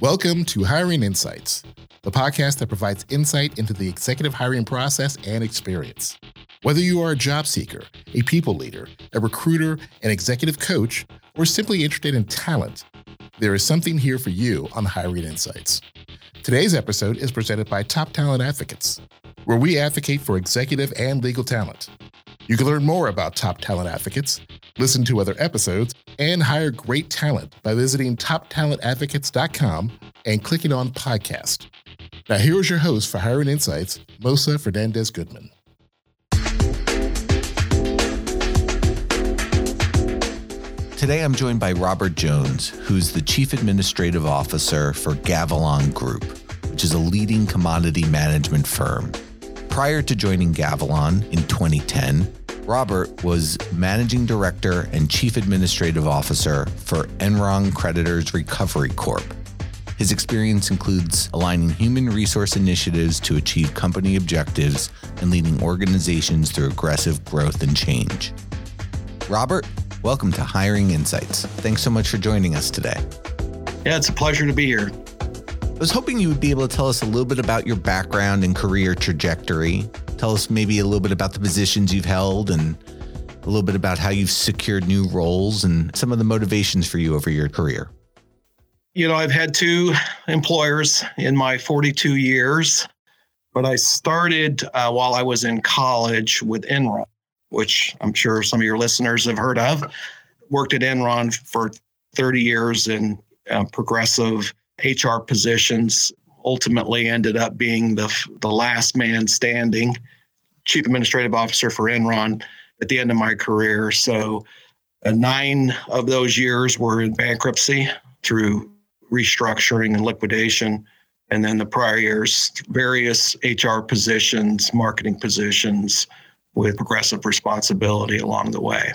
Welcome to Hiring Insights, the podcast that provides insight into the executive hiring process and experience. Whether you are a job seeker, a people leader, a recruiter, an executive coach, or simply interested in talent, there is something here for you on Hiring Insights. Today's episode is presented by Top Talent Advocates, where we advocate for executive and legal talent. You can learn more about Top Talent Advocates, listen to other episodes, and hire great talent by visiting toptalentadvocates.com and clicking on podcast. Now, here's your host for Hiring Insights, Mosah Fernandez Goodman. Today I'm joined by Robert Jones, who's the Chief Administrative Officer for Gavilon Group, which is a leading commodity management firm. Prior to joining Gavilon in 2010, Robert was Managing Director and Chief Administrative Officer for Enron Creditors Recovery Corp. His experience includes aligning human resource initiatives to achieve company objectives and leading organizations through aggressive growth and change. Robert, welcome to Hiring Insights. Thanks so much for joining us today. Yeah, it's a pleasure to be here. I was hoping you would be able to tell us a little bit about your background and career trajectory. Tell us maybe a little bit about the positions you've held and a little bit about how you've secured new roles and some of the motivations for you over your career. You know, I've had two employers in my 42 years, but I started uh, while I was in college with Enron, which I'm sure some of your listeners have heard of. Worked at Enron for 30 years in uh, progressive HR positions, ultimately ended up being the, the last man standing, chief administrative officer for Enron at the end of my career. So, uh, nine of those years were in bankruptcy through restructuring and liquidation. And then the prior years, various HR positions, marketing positions with progressive responsibility along the way.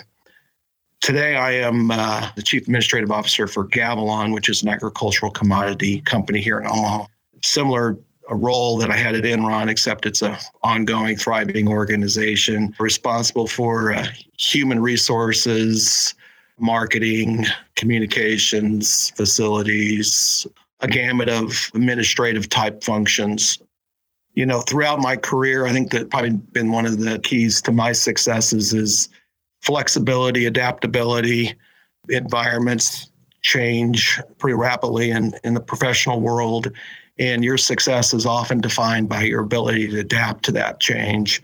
Today, I am uh, the Chief Administrative Officer for Gavilon, which is an agricultural commodity company here in Omaha. Similar a role that I had at Enron, except it's a ongoing, thriving organization responsible for uh, human resources, marketing, communications, facilities, a gamut of administrative type functions. You know, throughout my career, I think that probably been one of the keys to my successes is flexibility, adaptability, environments change pretty rapidly in, in the professional world. And your success is often defined by your ability to adapt to that change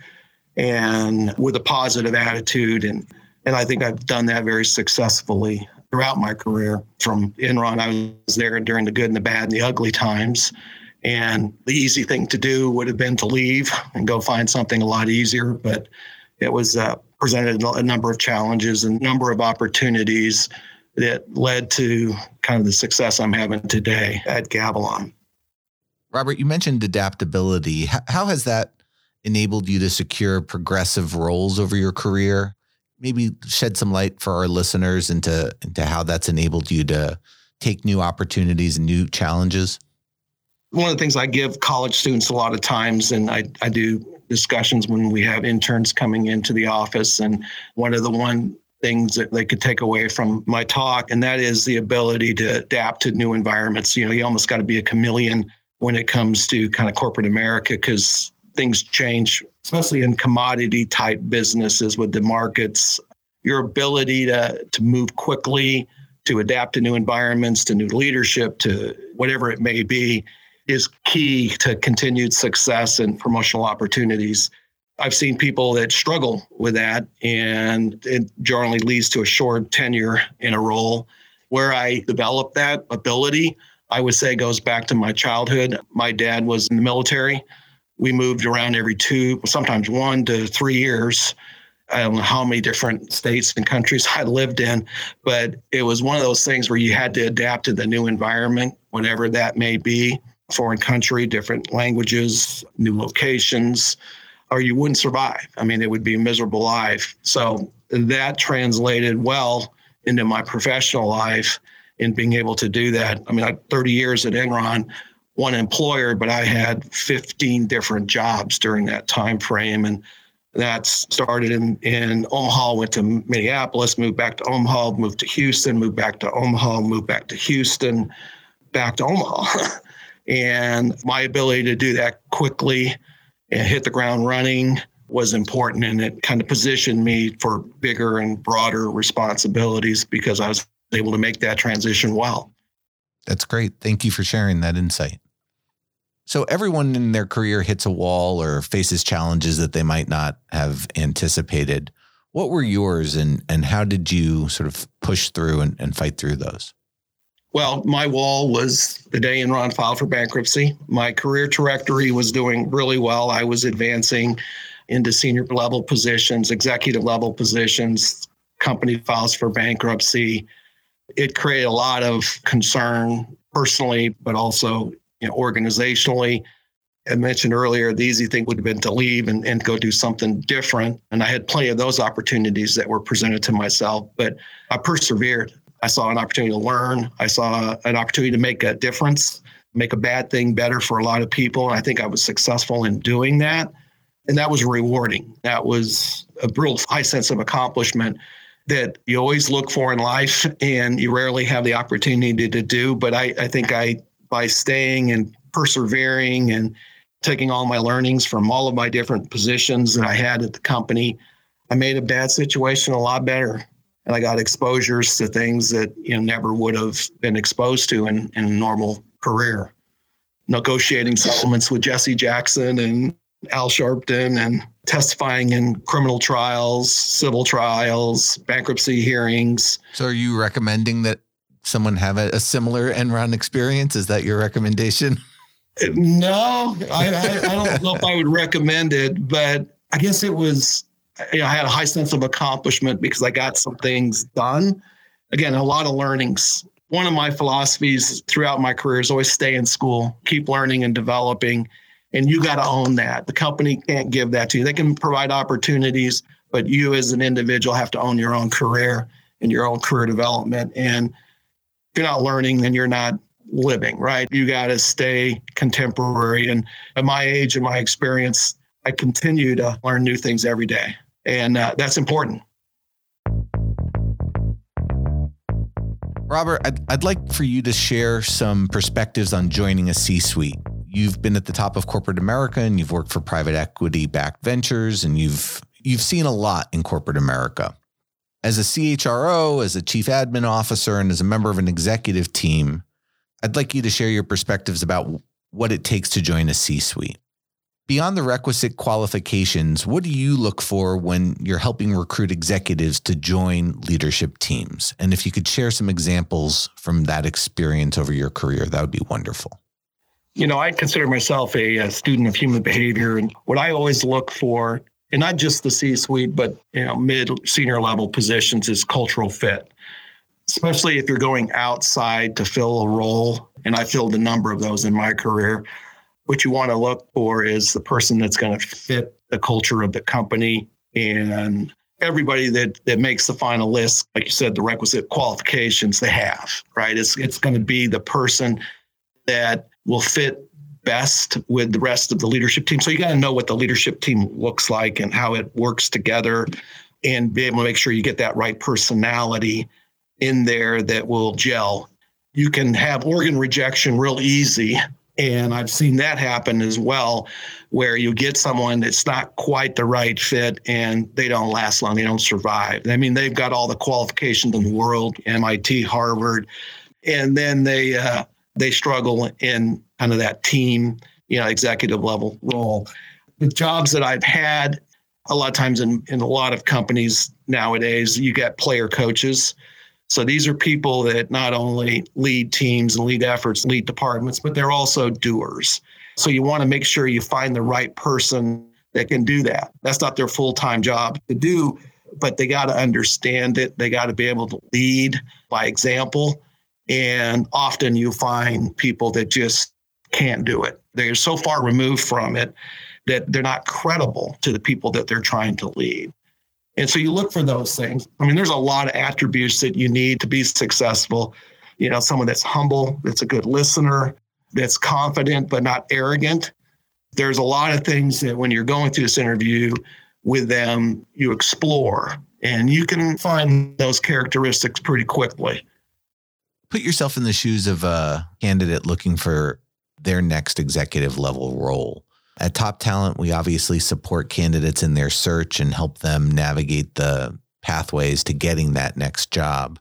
and with a positive attitude. And, and I think I've done that very successfully throughout my career. From Enron, I was there during the good and the bad and the ugly times. And the easy thing to do would have been to leave and go find something a lot easier. But it was uh, presented a number of challenges and a number of opportunities that led to kind of the success I'm having today at Gavilon. Robert, you mentioned adaptability. How has that enabled you to secure progressive roles over your career? Maybe shed some light for our listeners into, into how that's enabled you to take new opportunities and new challenges. One of the things I give college students a lot of times, and I, I do discussions when we have interns coming into the office. And one of the one things that they could take away from my talk, and that is the ability to adapt to new environments. You know, you almost got to be a chameleon when it comes to kind of corporate America because things change, especially in commodity type businesses with the markets. Your ability to to move quickly, to adapt to new environments, to new leadership, to whatever it may be, is key to continued success and promotional opportunities. I've seen people that struggle with that, and it generally leads to a short tenure in a role. Where I developed that ability, I would say goes back to my childhood. My dad was in the military. We moved around every two, sometimes one to three years. I don't know how many different states and countries I lived in, but it was one of those things where you had to adapt to the new environment, whatever that may be foreign country, different languages, new locations, or you wouldn't survive. I mean, it would be a miserable life. So that translated well into my professional life in being able to do that. I mean, I 30 years at Enron, one employer, but I had 15 different jobs during that time frame. And that started in, in Omaha, went to Minneapolis, moved back to Omaha, moved to Houston, moved back to Omaha, moved back to Houston back to Omaha. and my ability to do that quickly and hit the ground running was important and it kind of positioned me for bigger and broader responsibilities because I was able to make that transition well. That's great. Thank you for sharing that insight. So, everyone in their career hits a wall or faces challenges that they might not have anticipated. What were yours and, and how did you sort of push through and, and fight through those? Well, my wall was the day Enron filed for bankruptcy. My career trajectory was doing really well. I was advancing into senior level positions, executive level positions. Company files for bankruptcy. It created a lot of concern personally, but also you know, organizationally. I mentioned earlier, the easy thing would have been to leave and, and go do something different. And I had plenty of those opportunities that were presented to myself, but I persevered. I saw an opportunity to learn. I saw an opportunity to make a difference, make a bad thing better for a lot of people. And I think I was successful in doing that. And that was rewarding. That was a real high sense of accomplishment that you always look for in life and you rarely have the opportunity to do. But I, I think I, by staying and persevering and taking all my learnings from all of my different positions that I had at the company, I made a bad situation a lot better and I got exposures to things that you know never would have been exposed to in, in a normal career. Negotiating settlements with Jesse Jackson and Al Sharpton and testifying in criminal trials, civil trials, bankruptcy hearings. So are you recommending that someone have a, a similar Enron experience? Is that your recommendation? No, I, I, I don't know if I would recommend it, but I guess it was you know, I had a high sense of accomplishment because I got some things done. Again, a lot of learnings. One of my philosophies throughout my career is always stay in school, keep learning and developing. And you got to own that. The company can't give that to you. They can provide opportunities, but you as an individual have to own your own career and your own career development. And if you're not learning, then you're not living, right? You got to stay contemporary. And at my age and my experience, I continue to learn new things every day and uh, that's important. Robert, I'd, I'd like for you to share some perspectives on joining a C suite. You've been at the top of corporate America and you've worked for private equity backed ventures and you've you've seen a lot in corporate America. As a CHRO, as a chief admin officer, and as a member of an executive team, I'd like you to share your perspectives about what it takes to join a C suite. Beyond the requisite qualifications, what do you look for when you're helping recruit executives to join leadership teams? And if you could share some examples from that experience over your career, that would be wonderful. You know, I consider myself a, a student of human behavior. And what I always look for, and not just the C suite, but you know, mid senior level positions is cultural fit especially if you're going outside to fill a role. And I filled a number of those in my career what you want to look for is the person that's going to fit the culture of the company and everybody that that makes the final list like you said the requisite qualifications they have right it's it's going to be the person that will fit best with the rest of the leadership team so you got to know what the leadership team looks like and how it works together and be able to make sure you get that right personality in there that will gel you can have organ rejection real easy and I've seen that happen as well, where you get someone that's not quite the right fit and they don't last long, they don't survive. I mean, they've got all the qualifications in the world, MIT, Harvard, and then they uh, they struggle in kind of that team, you know, executive level role. The jobs that I've had, a lot of times in, in a lot of companies nowadays, you get player coaches so these are people that not only lead teams and lead efforts, lead departments, but they're also doers. So you want to make sure you find the right person that can do that. That's not their full time job to do, but they got to understand it. They got to be able to lead by example. And often you find people that just can't do it. They're so far removed from it that they're not credible to the people that they're trying to lead. And so you look for those things. I mean, there's a lot of attributes that you need to be successful. You know, someone that's humble, that's a good listener, that's confident but not arrogant. There's a lot of things that when you're going through this interview with them, you explore and you can find those characteristics pretty quickly. Put yourself in the shoes of a candidate looking for their next executive level role. At Top Talent, we obviously support candidates in their search and help them navigate the pathways to getting that next job.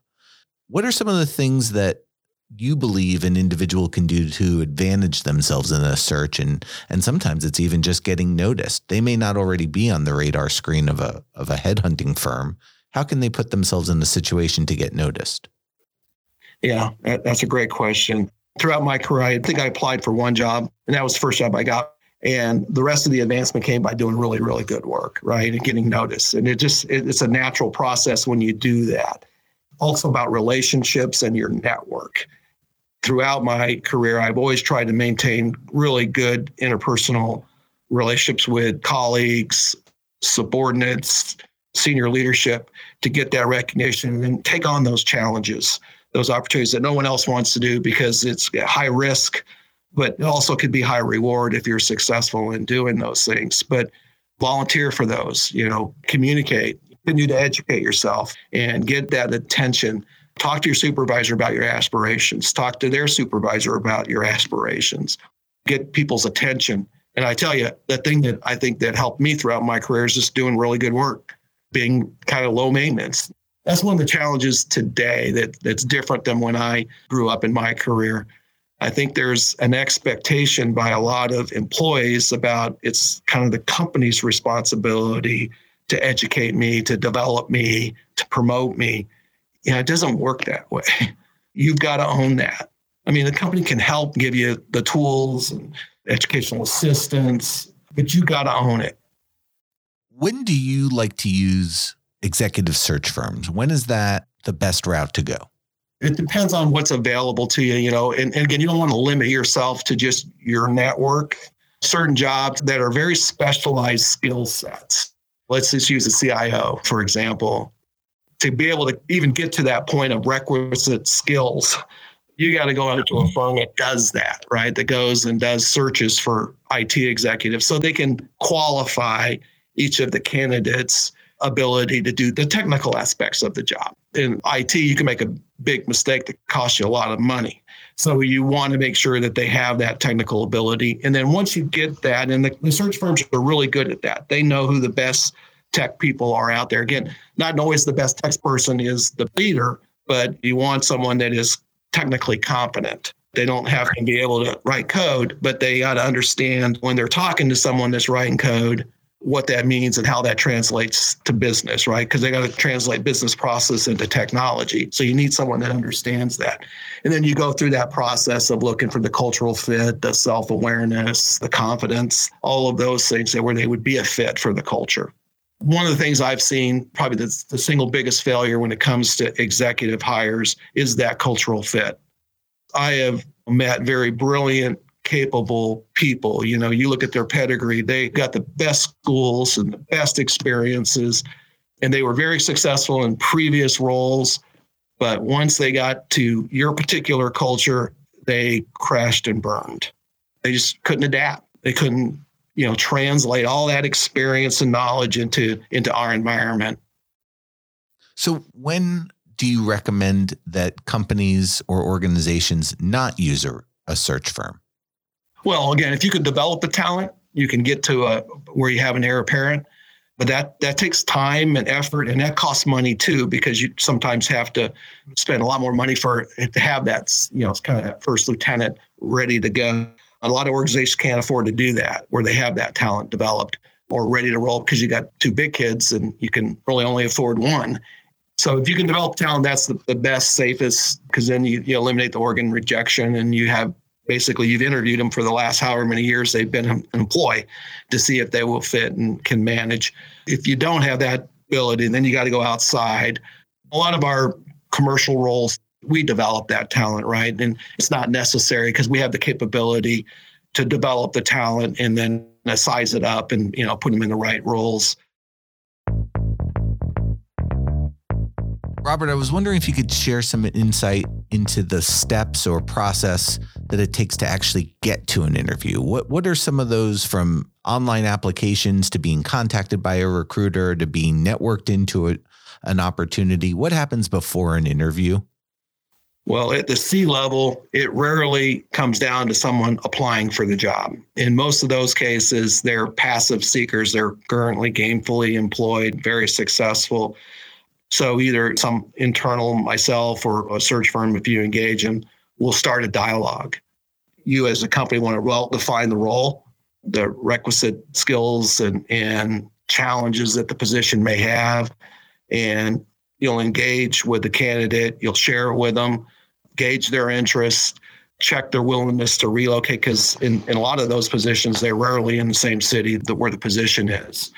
What are some of the things that you believe an individual can do to advantage themselves in a search and and sometimes it's even just getting noticed. They may not already be on the radar screen of a of a headhunting firm. How can they put themselves in a situation to get noticed? Yeah, that's a great question. Throughout my career, I think I applied for one job, and that was the first job I got. And the rest of the advancement came by doing really, really good work, right? And getting noticed. And it just, it's a natural process when you do that. Also about relationships and your network. Throughout my career, I've always tried to maintain really good interpersonal relationships with colleagues, subordinates, senior leadership to get that recognition and take on those challenges those opportunities that no one else wants to do because it's high risk, but also could be high reward if you're successful in doing those things. But volunteer for those, you know, communicate, continue to educate yourself and get that attention. Talk to your supervisor about your aspirations. Talk to their supervisor about your aspirations. Get people's attention. And I tell you, the thing that I think that helped me throughout my career is just doing really good work, being kind of low maintenance, that's one of the challenges today that that's different than when I grew up in my career. I think there's an expectation by a lot of employees about it's kind of the company's responsibility to educate me, to develop me, to promote me. You know, it doesn't work that way. You've got to own that. I mean, the company can help give you the tools and educational assistance, but you got to own it. When do you like to use executive search firms? When is that the best route to go? It depends on what's available to you, you know, and, and again, you don't want to limit yourself to just your network. Certain jobs that are very specialized skill sets. Let's just use a CIO, for example. To be able to even get to that point of requisite skills, you got to go out to a firm that does that, right? That goes and does searches for IT executives so they can qualify each of the candidates ability to do the technical aspects of the job. In IT, you can make a big mistake that costs you a lot of money. So you want to make sure that they have that technical ability. And then once you get that, and the, the search firms are really good at that, they know who the best tech people are out there. Again, not always the best tech person is the leader, but you want someone that is technically competent. They don't have to be able to write code, but they got to understand when they're talking to someone that's writing code what that means and how that translates to business, right? Because they got to translate business process into technology. So you need someone that understands that. And then you go through that process of looking for the cultural fit, the self awareness, the confidence, all of those things that where they would be a fit for the culture. One of the things I've seen, probably the, the single biggest failure when it comes to executive hires, is that cultural fit. I have met very brilliant capable people. You know, you look at their pedigree, they got the best schools and the best experiences, and they were very successful in previous roles. But once they got to your particular culture, they crashed and burned. They just couldn't adapt. They couldn't, you know, translate all that experience and knowledge into into our environment. So when do you recommend that companies or organizations not use a, a search firm? Well, again, if you can develop the talent, you can get to a where you have an heir apparent. But that that takes time and effort, and that costs money too, because you sometimes have to spend a lot more money for to have that, you know, it's kind of that first lieutenant ready to go. A lot of organizations can't afford to do that, where they have that talent developed or ready to roll because you got two big kids and you can really only afford one. So if you can develop talent, that's the, the best, safest, because then you, you eliminate the organ rejection and you have basically you've interviewed them for the last however many years they've been an employee to see if they will fit and can manage. If you don't have that ability, then you got to go outside. A lot of our commercial roles, we develop that talent, right? And it's not necessary because we have the capability to develop the talent and then size it up and you know put them in the right roles. Robert, I was wondering if you could share some insight into the steps or process that it takes to actually get to an interview. What what are some of those from online applications to being contacted by a recruiter to being networked into a, an opportunity? What happens before an interview? Well, at the C level, it rarely comes down to someone applying for the job. In most of those cases, they're passive seekers. They're currently gainfully employed, very successful. So either some internal, myself, or a search firm, if you engage them, will start a dialogue. You as a company want to well define the role, the requisite skills and, and challenges that the position may have. And you'll engage with the candidate, you'll share with them, gauge their interest, check their willingness to relocate, because in, in a lot of those positions, they're rarely in the same city that where the position is.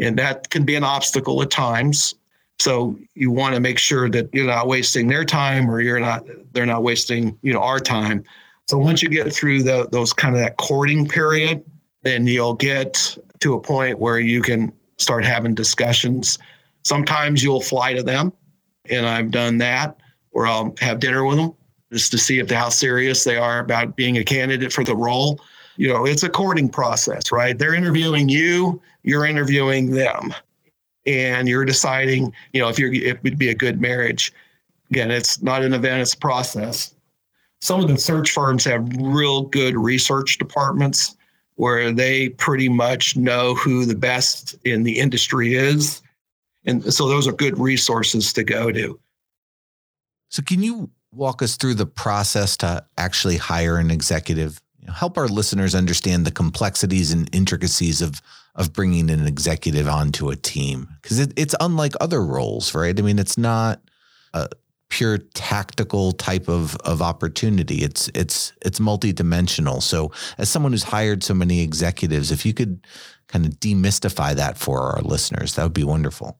And that can be an obstacle at times. So you want to make sure that you're not wasting their time or you're not they're not wasting, you know, our time. So once you get through the, those kind of that courting period, then you'll get to a point where you can start having discussions. Sometimes you'll fly to them, and I've done that, or I'll have dinner with them just to see if how serious they are about being a candidate for the role. You know, it's a courting process, right? They're interviewing you, you're interviewing them and you're deciding, you know, if you're it would be a good marriage. Again, it's not an event, it's a process. Some of the search firms have real good research departments where they pretty much know who the best in the industry is. And so those are good resources to go to. So can you walk us through the process to actually hire an executive? Help our listeners understand the complexities and intricacies of of bringing an executive onto a team because it, it's unlike other roles, right? I mean, it's not a pure tactical type of of opportunity. It's it's it's multidimensional. So, as someone who's hired so many executives, if you could kind of demystify that for our listeners, that would be wonderful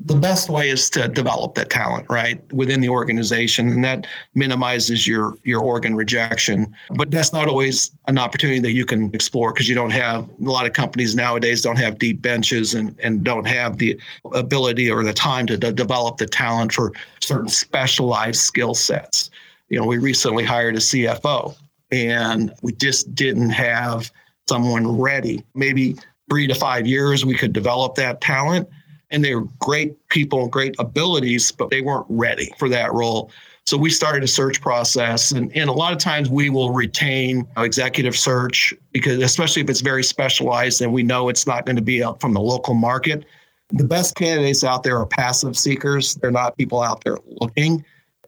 the best way is to develop that talent right within the organization and that minimizes your your organ rejection. But that's not always an opportunity that you can explore because you don't have a lot of companies nowadays don't have deep benches and and don't have the ability or the time to de- develop the talent for certain specialized skill sets. You know we recently hired a cfo and we just didn't have someone ready. Maybe three to five years we could develop that talent and they were great people, great abilities, but they weren't ready for that role. So we started a search process, and, and a lot of times we will retain executive search because, especially if it's very specialized and we know it's not going to be from the local market. The best candidates out there are passive seekers. They're not people out there looking.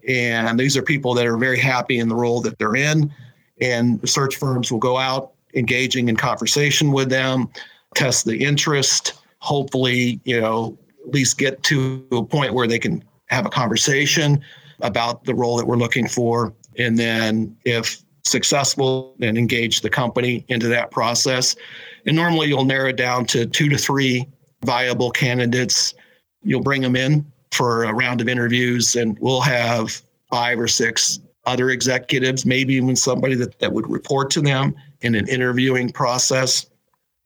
And these are people that are very happy in the role that they're in. And search firms will go out engaging in conversation with them, test the interest, hopefully, you know, at least get to a point where they can have a conversation about the role that we're looking for. And then if successful, then engage the company into that process. And normally you'll narrow down to two to three viable candidates. You'll bring them in for a round of interviews, and we'll have five or six other executives, maybe even somebody that, that would report to them in an interviewing process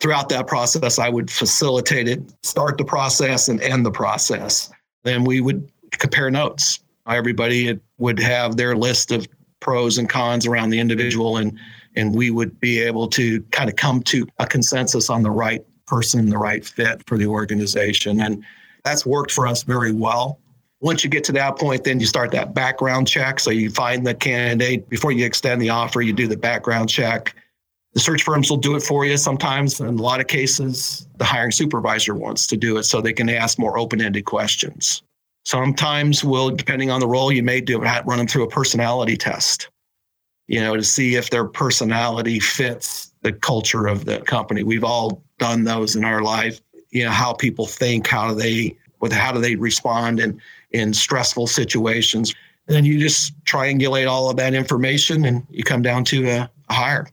throughout that process, I would facilitate it, start the process and end the process. Then we would compare notes. Everybody would have their list of pros and cons around the individual, and and we would be able to kind of come to a consensus on the right person, the right fit for the organization. And that's worked for us very well. Once you get to that point, then you start that background check. So you find the candidate before you extend the offer, you do the background check the search firms will do it for you sometimes. In a lot of cases, the hiring supervisor wants to do it so they can ask more open ended questions. Sometimes we'll, depending on the role, you may do run them through a personality test, you know, to see if their personality fits the culture of the company. We've all done those in our life. You know, how people think, how do they, with how do they respond in in stressful situations. And then you just triangulate all of that information and you come down to a, a hire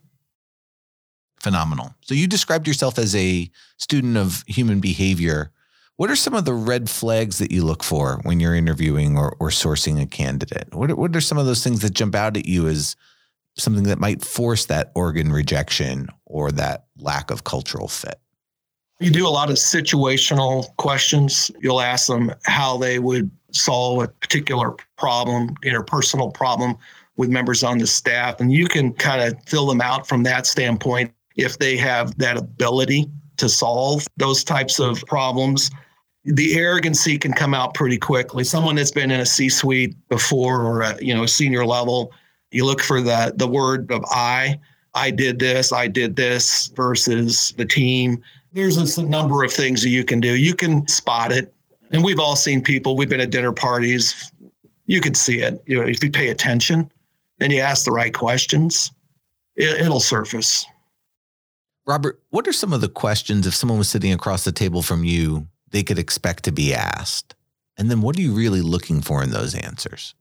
phenomenal. So you described yourself as a student of human behavior. What are some of the red flags that you look for when you're interviewing or, or sourcing a candidate? What are, what are some of those things that jump out at you as something that might force that organ rejection or that lack of cultural fit? You do a lot of situational questions. You'll ask them how they would solve a particular problem, interpersonal problem with members on the staff, and you can kind of fill them out from that standpoint if they have that ability to solve those types of problems. the arrogancy can come out pretty quickly. Someone that's been in a C-suite before or a, you know a senior level, you look for the the word of I. I did this, I did this versus the team. There's a number of things that you can do. You can spot it. And we've all seen people, we've been at dinner parties. You can see it. You know, if you pay attention and you ask the right questions, it, it'll surface. Robert, what are some of the questions if someone was sitting across the table from you they could expect to be asked? And then what are you really looking for in those answers?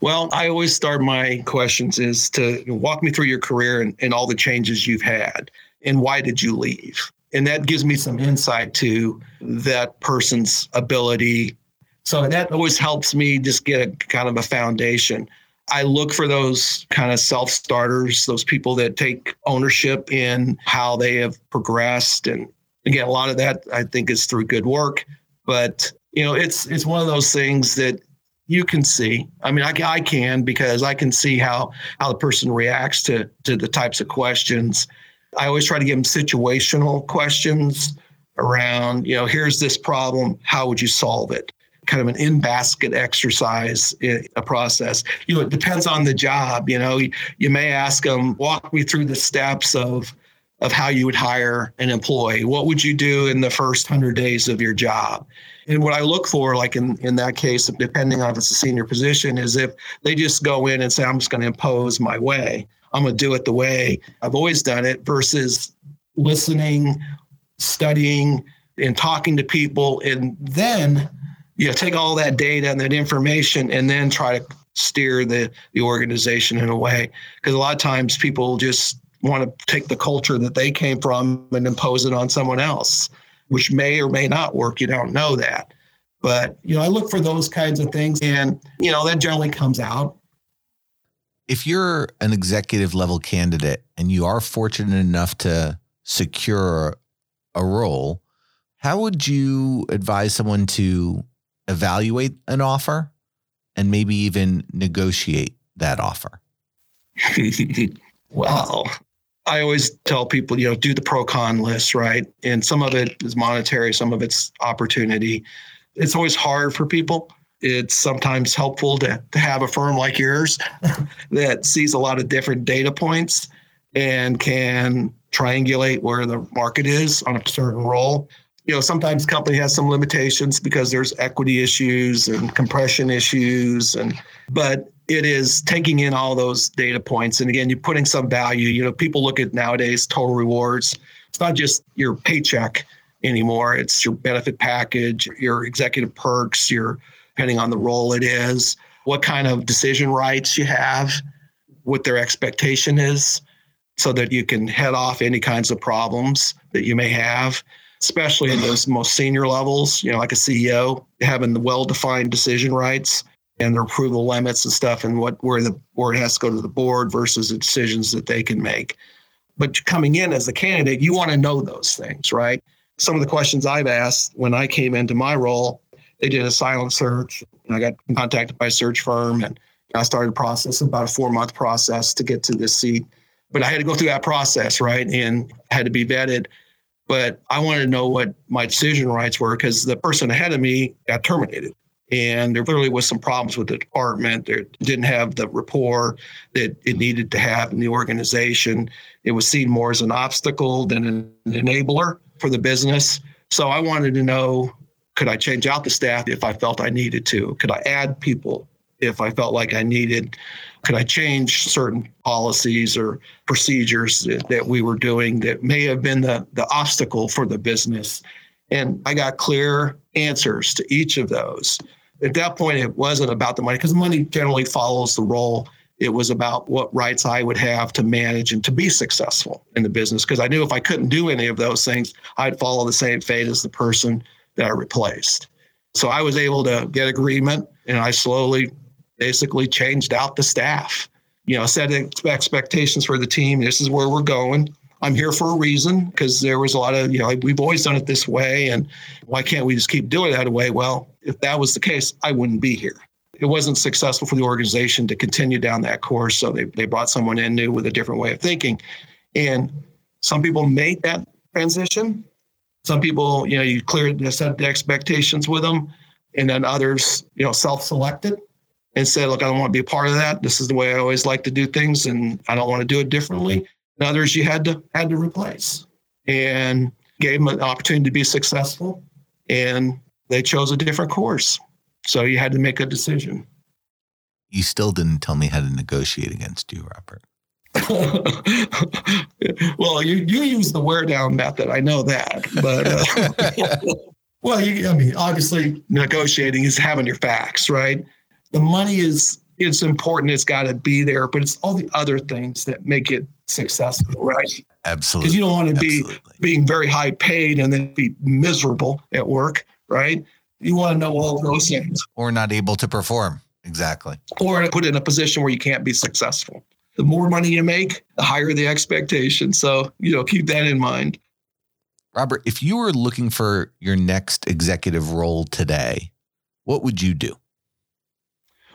Well, I always start my questions is to walk me through your career and, and all the changes you've had and why did you leave? And that gives me some insight to that person's ability. So that always helps me just get a kind of a foundation. I look for those kind of self starters, those people that take ownership in how they have progressed. And again, a lot of that I think is through good work. But you know, it's it's one of those things that you can see. I mean, I, I can because I can see how how the person reacts to to the types of questions. I always try to give them situational questions around, you know, here's this problem. How would you solve it? Kind of an in basket exercise, eh, a process. You know, it depends on the job. You know, you, you may ask them, walk me through the steps of of how you would hire an employee. What would you do in the first hundred days of your job? And what I look for, like in, in that case, depending on if it's a senior position, is if they just go in and say, I'm just going to impose my way. I'm going to do it the way I've always done it versus listening, studying, and talking to people. And then, you know, take all that data and that information and then try to steer the, the organization in a way. Because a lot of times people just want to take the culture that they came from and impose it on someone else which may or may not work. You don't know that. But, you know, I look for those kinds of things and, you know, that generally comes out. If you're an executive level candidate and you are fortunate enough to secure a role, how would you advise someone to evaluate an offer and maybe even negotiate that offer? well, I always tell people, you know, do the pro con list, right? And some of it is monetary, some of it's opportunity. It's always hard for people. It's sometimes helpful to, to have a firm like yours that sees a lot of different data points and can triangulate where the market is on a certain role. You know, sometimes company has some limitations because there's equity issues and compression issues and but it is taking in all those data points. And again, you're putting some value. You know, people look at nowadays total rewards. It's not just your paycheck anymore. It's your benefit package, your executive perks, your depending on the role it is, what kind of decision rights you have, what their expectation is, so that you can head off any kinds of problems that you may have, especially in those most senior levels, you know, like a CEO, having the well-defined decision rights and their approval limits and stuff and what where the it has to go to the board versus the decisions that they can make. But coming in as a candidate, you want to know those things, right? Some of the questions I've asked when I came into my role, they did a silent search. And I got contacted by a search firm and I started a process, about a four month process to get to this seat. But I had to go through that process, right? And had to be vetted. But I wanted to know what my decision rights were because the person ahead of me got terminated and there clearly was some problems with the department. It didn't have the rapport that it needed to have in the organization. It was seen more as an obstacle than an enabler for the business. So I wanted to know could I change out the staff if I felt I needed to? Could I add people if I felt like I needed? Could I change certain policies or procedures that, that we were doing that may have been the, the obstacle for the business? And I got clear answers to each of those. At that point, it wasn't about the money because money generally follows the role. It was about what rights I would have to manage and to be successful in the business. Because I knew if I couldn't do any of those things, I'd follow the same fate as the person that I replaced. So I was able to get agreement and I slowly basically changed out the staff. You know, set expectations for the team. This is where we're going. I'm here for a reason because there was a lot of, you know, we've always done it this way. And why can't we just keep doing it that way? Well, if that was the case, I wouldn't be here. It wasn't successful for the organization to continue down that course. So they, they brought someone in new with a different way of thinking. And some people made that transition. Some people, you know, you clear set the expectations with them, and then others, you know, self-selected and said, "Look, I don't want to be a part of that. This is the way I always like to do things, and I don't want to do it differently." And others you had to had to replace, and gave them an opportunity to be successful, and they chose a different course. So you had to make a decision. You still didn't tell me how to negotiate against you, Robert. well, you you use the wear down method. I know that, but uh, well, you, I mean, obviously, negotiating is having your facts right. The money is it's important. It's got to be there, but it's all the other things that make it successful, right? Absolutely. Because you don't want to be being very high paid and then be miserable at work, right? You want to know all those things, or not able to perform exactly, or put in a position where you can't be successful the more money you make, the higher the expectation. So, you know, keep that in mind. Robert, if you were looking for your next executive role today, what would you do?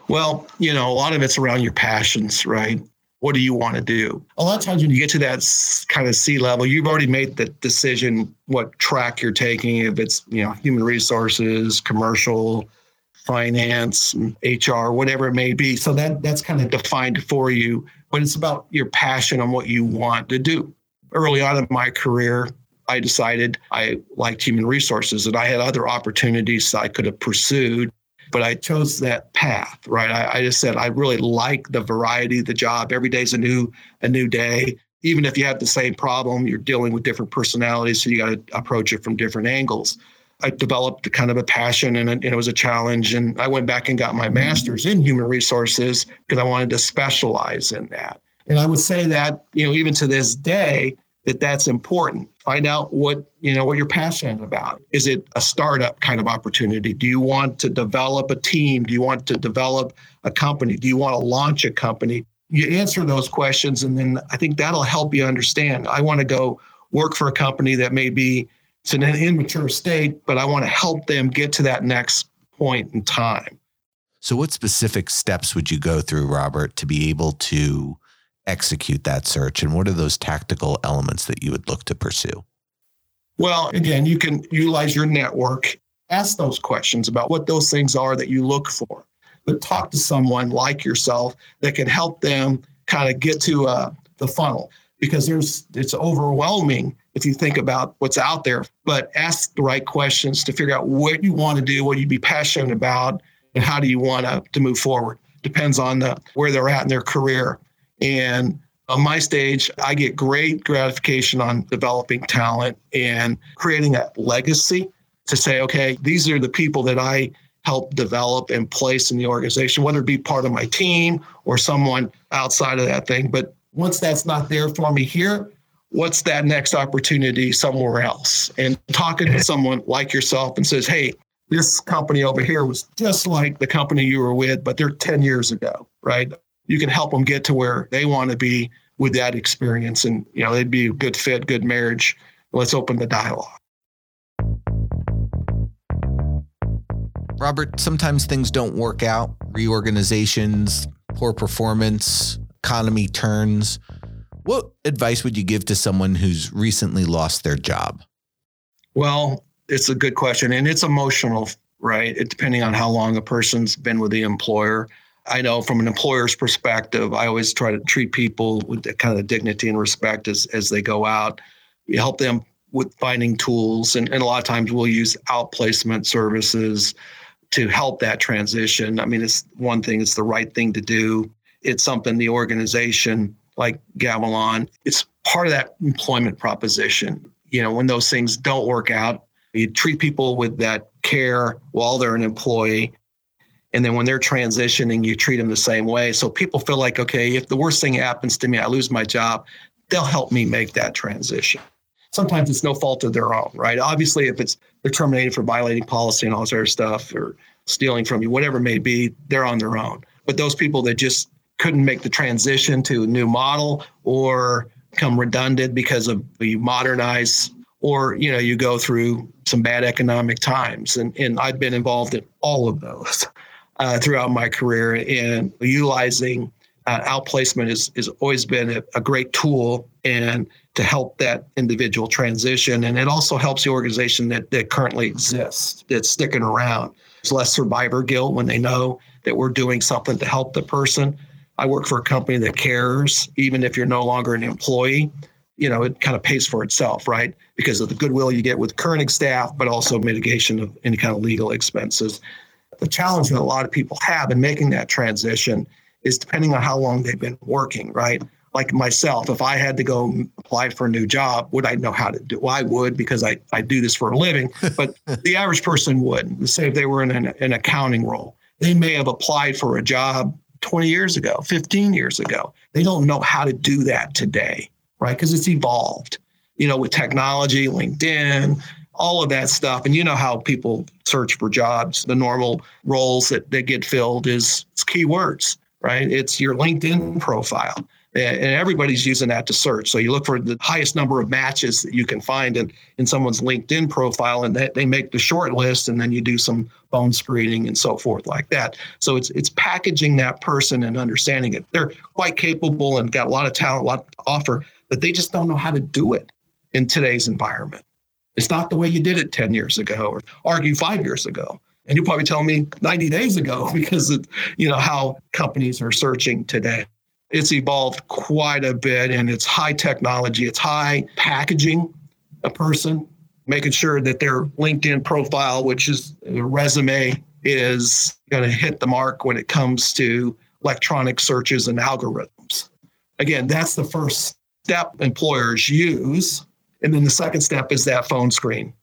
Well, you know, a lot of it's around your passions, right? What do you want to do? A lot of times when you get to that kind of C level, you've already made the decision what track you're taking, if it's, you know, human resources, commercial, finance, HR, whatever it may be. So that that's kind of defined for you but it's about your passion on what you want to do. Early on in my career, I decided I liked human resources and I had other opportunities I could have pursued, but I chose that path, right? I, I just said I really like the variety of the job. Every day's a new a new day. Even if you have the same problem, you're dealing with different personalities, so you got to approach it from different angles. I developed kind of a passion and it, was a challenge. And I went back and got my master's in human resources because I wanted to specialize in that. And I would say that, you know, even to this day, that that's important. Find out what, you know, what you're passionate about. Is it a startup kind of opportunity? Do you want to develop a team? Do you want to develop a company? Do you want to launch a company? You answer those questions and then I think that'll help you understand. I want to go work for a company that may be it's in an immature state, but I want to help them get to that next point in time. So, what specific steps would you go through, Robert, to be able to execute that search? And what are those tactical elements that you would look to pursue? Well, again, you can utilize your network, ask those questions about what those things are that you look for, but talk to someone like yourself that can help them kind of get to uh, the funnel because there's it's overwhelming if you think about what's out there, but ask the right questions to figure out what you want to do, what you'd be passionate about, and how do you want to, to move forward. Depends on the, where they're at in their career. And on my stage, I get great gratification on developing talent and creating a legacy to say, okay, these are the people that I help develop and place in the organization, whether it be part of my team or someone outside of that thing. But once that's not there for me here, what's that next opportunity somewhere else? And talking to someone like yourself and says, hey, this company over here was just like the company you were with, but they're 10 years ago, right? You can help them get to where they want to be with that experience. And, you know, they'd be a good fit, good marriage. Let's open the dialogue. Robert, sometimes things don't work out, reorganizations, poor performance, economy turns. What advice would you give to someone who's recently lost their job? Well, it's a good question and it's emotional, right? It, depending on how long a person's been with the employer. I know from an employer's perspective, I always try to treat people with the kind of dignity and respect as, as they go out. We help them with finding tools, and, and a lot of times we'll use outplacement services to help that transition. I mean, it's one thing, it's the right thing to do. It's something the organization like Gavilon, it's part of that employment proposition. You know, when those things don't work out, you treat people with that care while they're an employee. And then when they're transitioning, you treat them the same way. So people feel like, okay, if the worst thing happens to me, I lose my job, they'll help me make that transition. Sometimes it's no fault of their own, right? Obviously, if it's they're terminated for violating policy and all this other stuff or stealing from you, whatever it may be, they're on their own. But those people that just couldn't make the transition to a new model or become redundant because of you modernize or you know you go through some bad economic times and, and i've been involved in all of those uh, throughout my career and utilizing uh, outplacement has, has always been a, a, great tool and to help that individual transition. And it also helps the organization that, that currently exists, that's sticking around. There's less survivor guilt when they know that we're doing something to help the person. I work for a company that cares, even if you're no longer an employee. You know, it kind of pays for itself, right? Because of the goodwill you get with current staff, but also mitigation of any kind of legal expenses. The challenge that a lot of people have in making that transition is depending on how long they've been working, right? Like myself, if I had to go apply for a new job, would I know how to do? Well, I would because I, I do this for a living, but the average person wouldn't. Say if they were in an, an accounting role, they may have applied for a job 20 years ago, 15 years ago. They don't know how to do that today, right? Because it's evolved, you know, with technology, LinkedIn, all of that stuff. And you know how people search for jobs. The normal roles that, that get filled is keywords right? It's your LinkedIn profile. And everybody's using that to search. So you look for the highest number of matches that you can find in, in someone's LinkedIn profile, and that they make the short list, and then you do some phone screening and so forth like that. So it's it's packaging that person and understanding it. They're quite capable and got a lot of talent, a lot to offer, but they just don't know how to do it in today's environment. It's not the way you did it 10 years ago or argue five years ago. And you'll probably tell me 90 days ago because of you know how companies are searching today. It's evolved quite a bit and it's high technology, it's high packaging a person, making sure that their LinkedIn profile, which is a resume, is going to hit the mark when it comes to electronic searches and algorithms. Again, that's the first step employers use. And then the second step is that phone screen.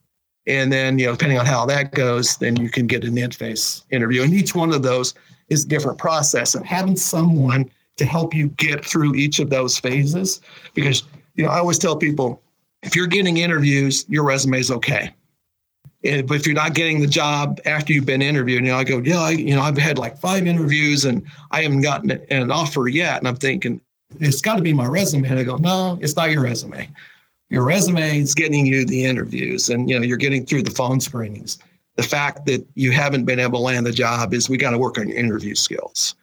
And then, you know, depending on how that goes, then you can get an in-face interview. And each one of those is a different process. And having someone to help you get through each of those phases, because you know, I always tell people, if you're getting interviews, your resume is okay. And, but if you're not getting the job after you've been interviewed, you know, I go, yeah, I, you know, I've had like five interviews and I haven't gotten an offer yet. And I'm thinking, it's got to be my resume. And I go, no, it's not your resume your resume is getting you the interviews and you know you're getting through the phone screenings. The fact that you haven't been able to land the job is we got to work on your interview skills.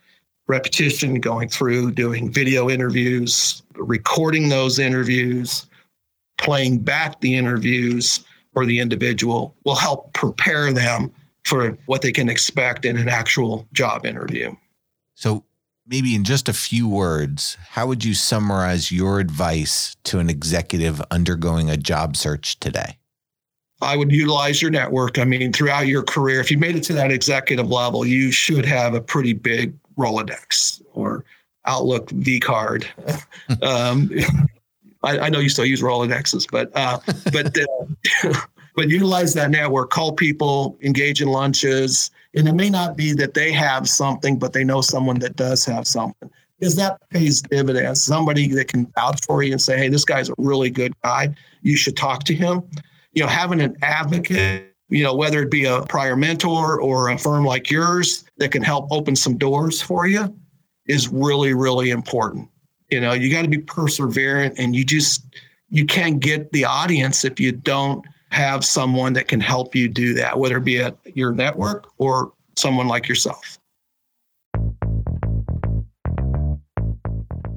Repetition going through doing video interviews recording those interviews playing back the interviews for the individual will help prepare them for what they can expect in an actual job interview. So maybe in just a few words, how would you summarize your advice to an executive undergoing a job search today? I would utilize your network. I mean, throughout your career, if you made it to that executive level, you should have a pretty big Rolodex or Outlook V card. um, I, I, know you still use Rolodexes, but uh, but uh, but utilize that network. Call people, engage in lunches, and it may not be that they have something, but they know someone that does have something. Because that pays dividends. Somebody that can vouch for you and say, hey, this guy's a really good guy. You should talk to him. You know, having an advocate, you know, whether it be a prior mentor or a firm like yours that can help open some doors for you is really, really important. You know, you got to be perseverant and you just, you can't get the audience if you don't have someone that can help you do that, whether it be at your network or someone like yourself.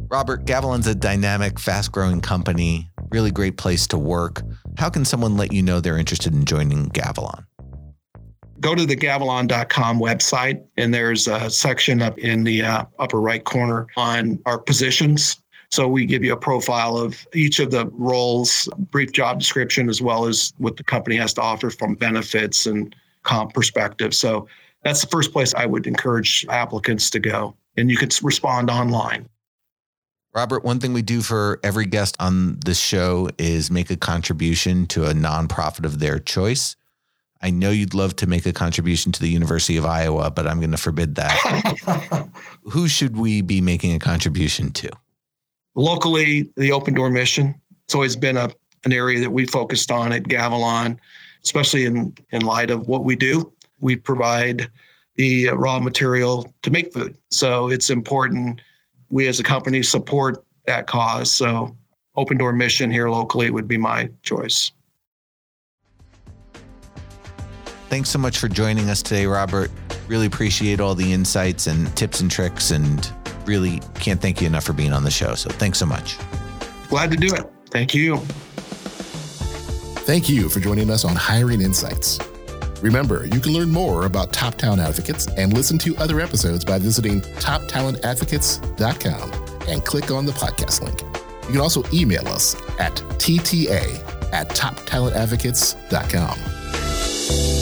Robert, Gavilon's a dynamic, fast growing company, really great place to work. How can someone let you know they're interested in joining Gavilon? Go to the gavilon.com website, and there's a section up in the uh, upper right corner on our positions so we give you a profile of each of the roles, brief job description, as well as what the company has to offer from benefits and comp perspective. So that's the first place I would encourage applicants to go. And you could respond online. Robert, one thing we do for every guest on this show is make a contribution to a nonprofit of their choice. I know you'd love to make a contribution to the University of Iowa, but I'm going to forbid that. Who should we be making a contribution to? Locally, the open door mission. It's always been a, an area that we focused on at Gavilon, especially in, in light of what we do. We provide the raw material to make food. So it's important we as a company support that cause. So open door mission here locally would be my choice. Thanks so much for joining us today, Robert. Really appreciate all the insights and tips and tricks and really can't thank you enough for being on the show. So thanks so much. Glad to do it. Thank you. Thank you for joining us on Hiring Insights. Remember, you can learn more about Top Talent Advocates and listen to other episodes by visiting toptalentadvocates.com and click on the podcast link. You can also email us at tta at toptalentadvocates.com.